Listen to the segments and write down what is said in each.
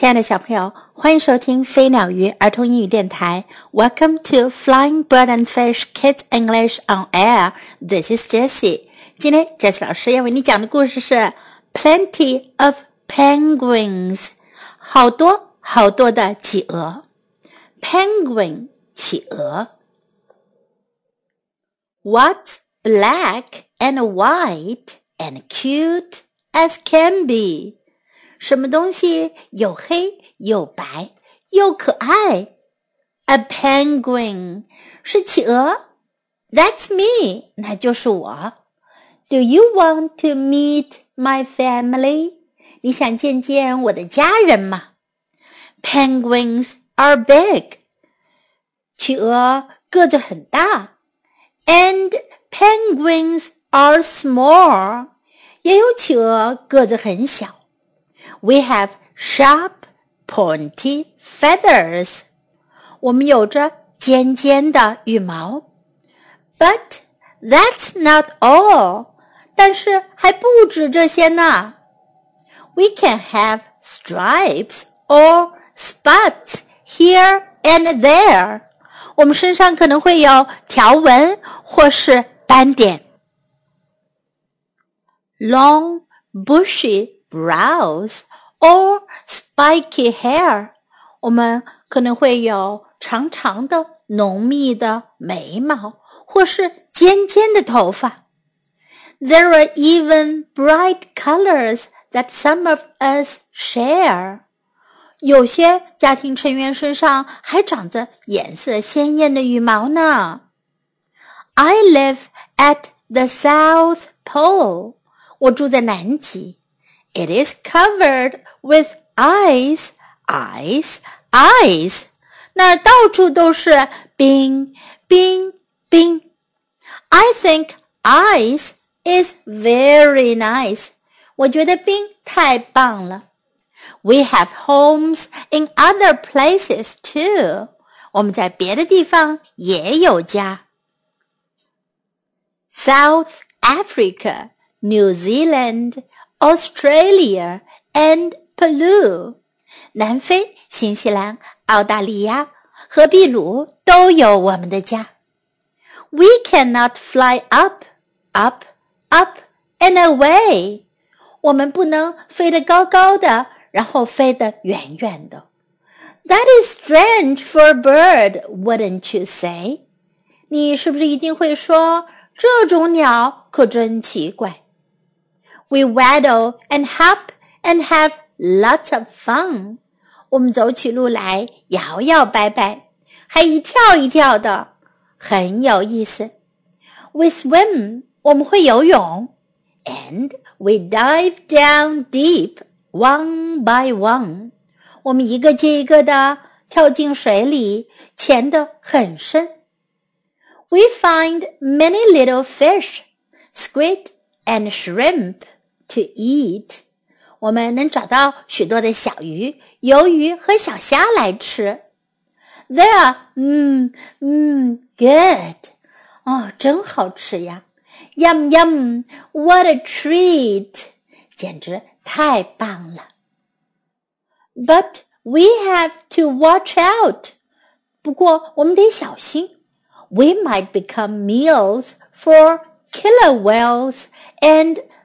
亲爱的小朋友，欢迎收听飞鸟鱼儿童英语电台。Welcome to Flying Bird and Fish Kids English on Air. This is Jessie. 今天 Jessie 老师要为你讲的故事是 Plenty of Penguins，好多好多的企鹅。Penguin 企鹅。What's black and white and cute as can be？ 什么东西又黑又白又可爱？A penguin 是企鹅。That's me，那就是我。Do you want to meet my family？你想见见我的家人吗？Penguins are big，企鹅个子很大。And penguins are small，也有企鹅个子很小。we have sharp, pointy feathers. 我们有着尖尖的羽毛。But that's not all. 但是还不止这些呢。We can have stripes or spots here and there. 我们身上可能会有条纹或是斑点。Long, bushy brows or spiky hair，我们可能会有长长的、浓密的眉毛，或是尖尖的头发。There are even bright colors that some of us share。有些家庭成员身上还长着颜色鲜艳的羽毛呢。I live at the South Pole。我住在南极。 It is covered with ice, ice, ice. 那儿到处都是冰，冰，冰。I think ice is very nice. 我觉得冰太棒了。We have homes in other places too. 我们在别的地方也有家。South Africa, New Zealand, Australia and Peru，南非、新西兰、澳大利亚和秘鲁都有我们的家。We cannot fly up, up, up and away。我们不能飞得高高的，然后飞得远远的。That is strange for a bird, wouldn't you say？你是不是一定会说，这种鸟可真奇怪 ？we waddle and hop and have lots of fun. 我们走起路来摇摇摆摆，还一跳一跳的，很有意思。We swim，我们会游泳，and we dive down deep one by one。我们一个接一个的跳进水里，潜得很深。We find many little fish, squid and shrimp to eat，我们能找到许多的小鱼、鱿鱼和小虾来吃。They are，嗯嗯，good，哦，真好吃呀！Yum yum，what a treat，简直太棒了。But we have to watch out，不过我们得小心。We might become meals for killer whales and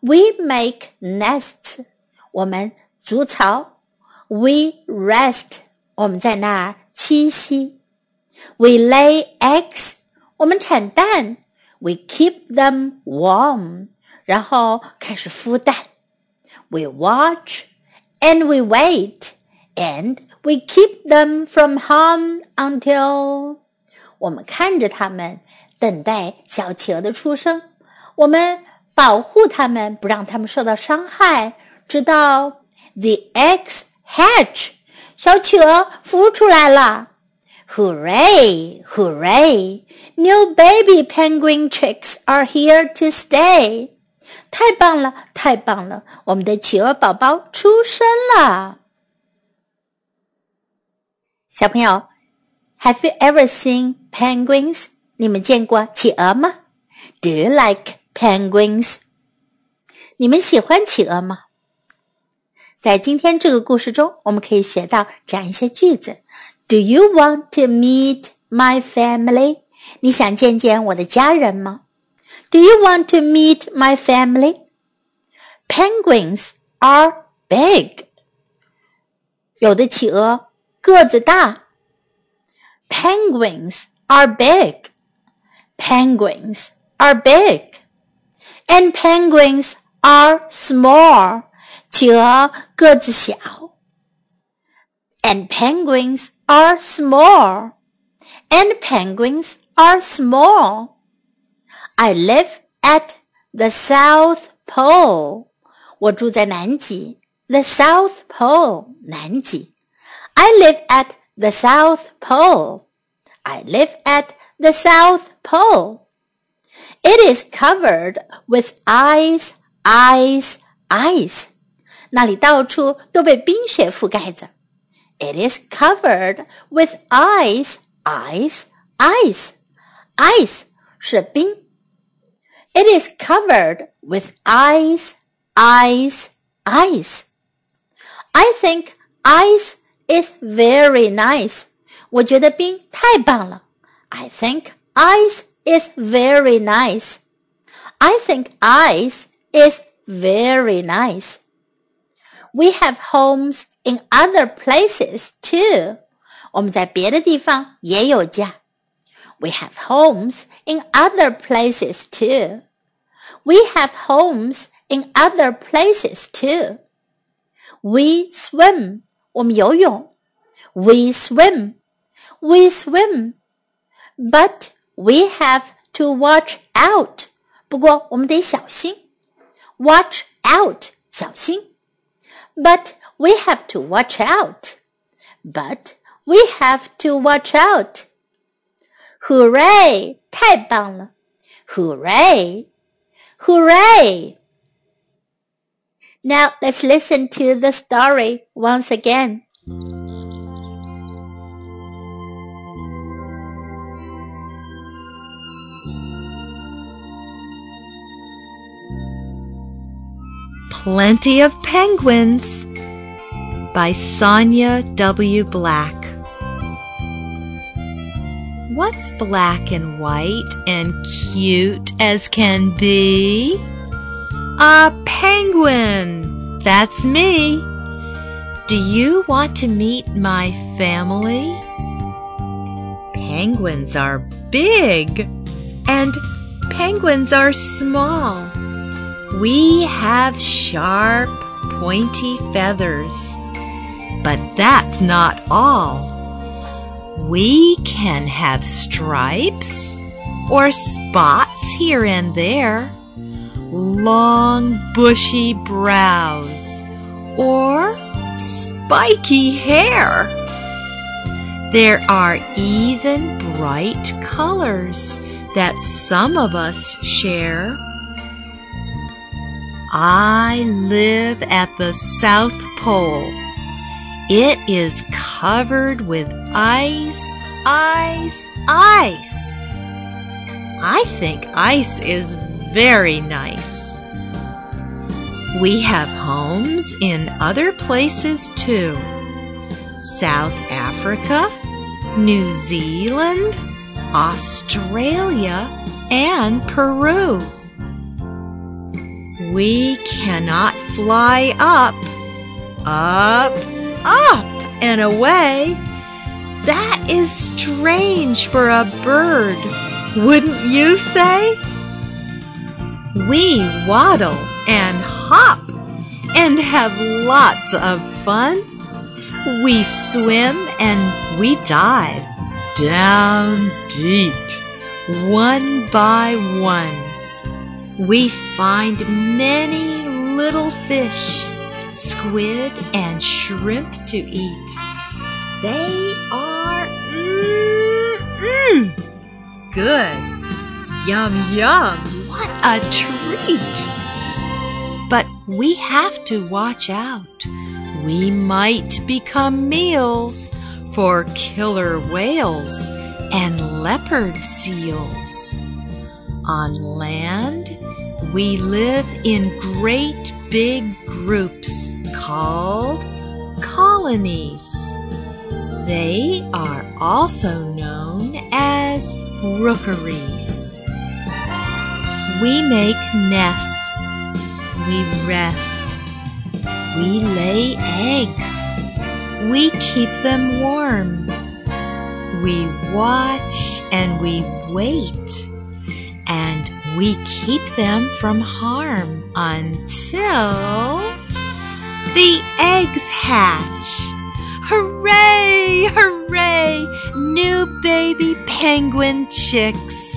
We make nests，我们筑巢。We rest，我们在那儿栖息。We lay eggs，我们产蛋。We keep them warm，然后开始孵蛋。We watch and we wait and we keep them from harm until 我们看着它们，等待小企鹅的出生。我们 保护它们，不让它们受到伤害，直到 the eggs hatch， 小企鹅孵出来了！Hooray! Hooray! New baby penguin chicks are here to stay. 太棒了，太棒了！我们的企鹅宝宝出生了。小朋友，Have you ever seen penguins？你们见过企鹅吗？Do you like penguins？你们喜欢企鹅吗？在今天这个故事中，我们可以学到这样一些句子：Do you want to meet my family？你想见见我的家人吗？Do you want to meet my family? Penguins are big. 有的企鹅个子大。Penguins are big. Penguins are big. And penguins are small. 企鹅个子小，and penguins are small, and penguins are small. I live at the South Pole. 我住在南极，the South Pole，南极。I live at the South Pole. I live at the South Pole. It is covered with ice, ice, ice. 那里到处都被冰雪覆盖着。It is covered with ice, ice, ice. Ice 是冰。It is covered with ice, ice, ice. I think ice is very nice. 我觉得冰太棒了。I think ice is very nice. I think ice is very nice. We have homes in other places too. 我们在别的地方也有家。We have homes in other places too. We have homes in other places too. We swim. 我们游泳。We swim. We swim. But we have to watch out. 不过我们得小心。Watch out. 小心。but we have to watch out. But we have to watch out. Hooray! 太棒了！Hooray! Hooray! Now let's listen to the story once again. Plenty of Penguins by Sonia W. Black. What's black and white and cute as can be? A penguin! That's me! Do you want to meet my family? Penguins are big and penguins are small. We have sharp, pointy feathers. But that's not all. We can have stripes or spots here and there, long, bushy brows, or spiky hair. There are even bright colors that some of us share. I live at the South Pole. It is covered with ice, ice, ice. I think ice is very nice. We have homes in other places too. South Africa, New Zealand, Australia, and Peru. We cannot fly up, up, up and away. That is strange for a bird, wouldn't you say? We waddle and hop and have lots of fun. We swim and we dive down deep, one by one. We find many little fish, squid, and shrimp to eat. They are mm, mm, good. Yum, yum. What a treat. But we have to watch out. We might become meals for killer whales and leopard seals. On land, we live in great big groups called colonies. They are also known as rookeries. We make nests. We rest. We lay eggs. We keep them warm. We watch and we wait. And we keep them from harm until the eggs hatch. Hooray! Hooray! New baby penguin chicks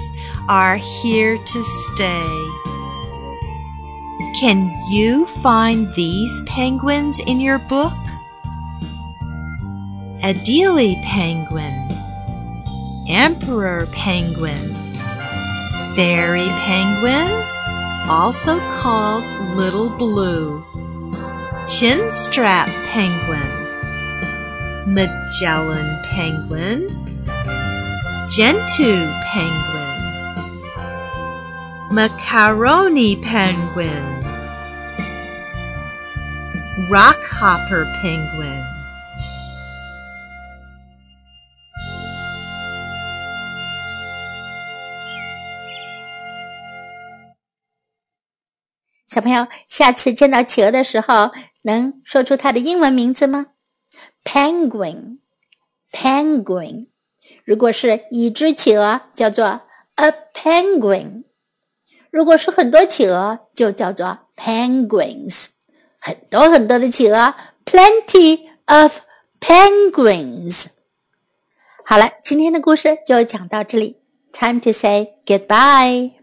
are here to stay. Can you find these penguins in your book? Adelie penguin, Emperor penguin, Fairy penguin, also called Little Blue, Chinstrap penguin, Magellan penguin, Gentoo penguin, Macaroni penguin, Rockhopper penguin. 小朋友，下次见到企鹅的时候，能说出它的英文名字吗？Penguin，penguin。如果是一只企鹅，叫做 a penguin；如果是很多企鹅，就叫做 penguins。很多很多的企鹅，plenty of penguins。好了，今天的故事就讲到这里。Time to say goodbye.